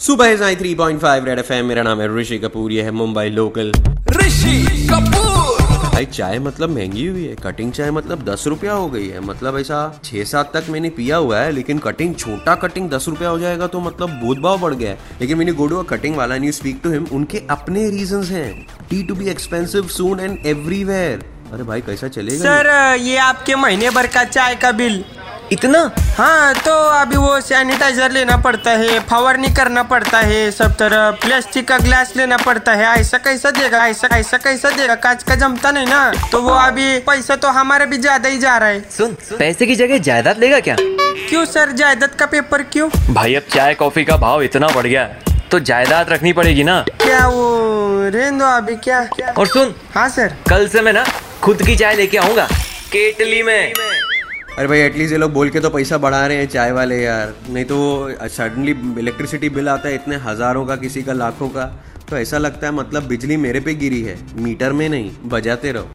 सुबह Sai three point five Red F मेरा नाम है ऋषि कपूर ये है मुंबई लोकल। ऋषि कपूर! भाई चाय मतलब महँगी हुई है कटिंग चाय मतलब दस रुपया हो गई है मतलब ऐसा छह सात तक मैंने पिया हुआ है लेकिन कटिंग छोटा कटिंग दस रुपया हो जाएगा तो मतलब बहुत भाव बढ़ गया है। लेकिन मैंने गो टू कटिंग वाला and you speak to him उनके अपने रीजन है। T to be expensive soon and everywhere अरे भाई कैसा चलेगा सर ये आपके महीने भर का चाय का बिल। इतना? हाँ तो अभी वो सैनिटाइजर लेना पड़ता है फवारनी करना पड़ता है सब तरह प्लास्टिक का ग्लास लेना पड़ता है। ऐसा कैसा देगा ऐसा ऐसा कैसा देगा? कांच का जमता नहीं ना? तो वो अभी पैसा तो हमारा भी ज़्यादा ही जा रहा है। सुन पैसे की जगह जायदाद लेगा क्या? क्यों सर? जायदाद का पेपर क्यों? भाई अब चाय कॉफ़ी का भाव इतना बढ़ गया है, तो जायदाद रखनी पड़ेगी ना? क्या वो रहने दो अभी क्या? और सुन। हाँ सर। कल से मैं ना खुद की चाय लेके आऊँगा। केटली में। अरे भाई एटलीस्ट ये लोग बोल के तो पैसा बढ़ा रहे हैं चाय वाले यार। नहीं तो सडनली इलेक्ट्रिसिटी बिल आता है इतने हज़ारों का, किसी का, लाखों का। तो ऐसा लगता है मतलब बिजली मेरे पे गिरी है, मीटर में नहीं, बजाते रहो।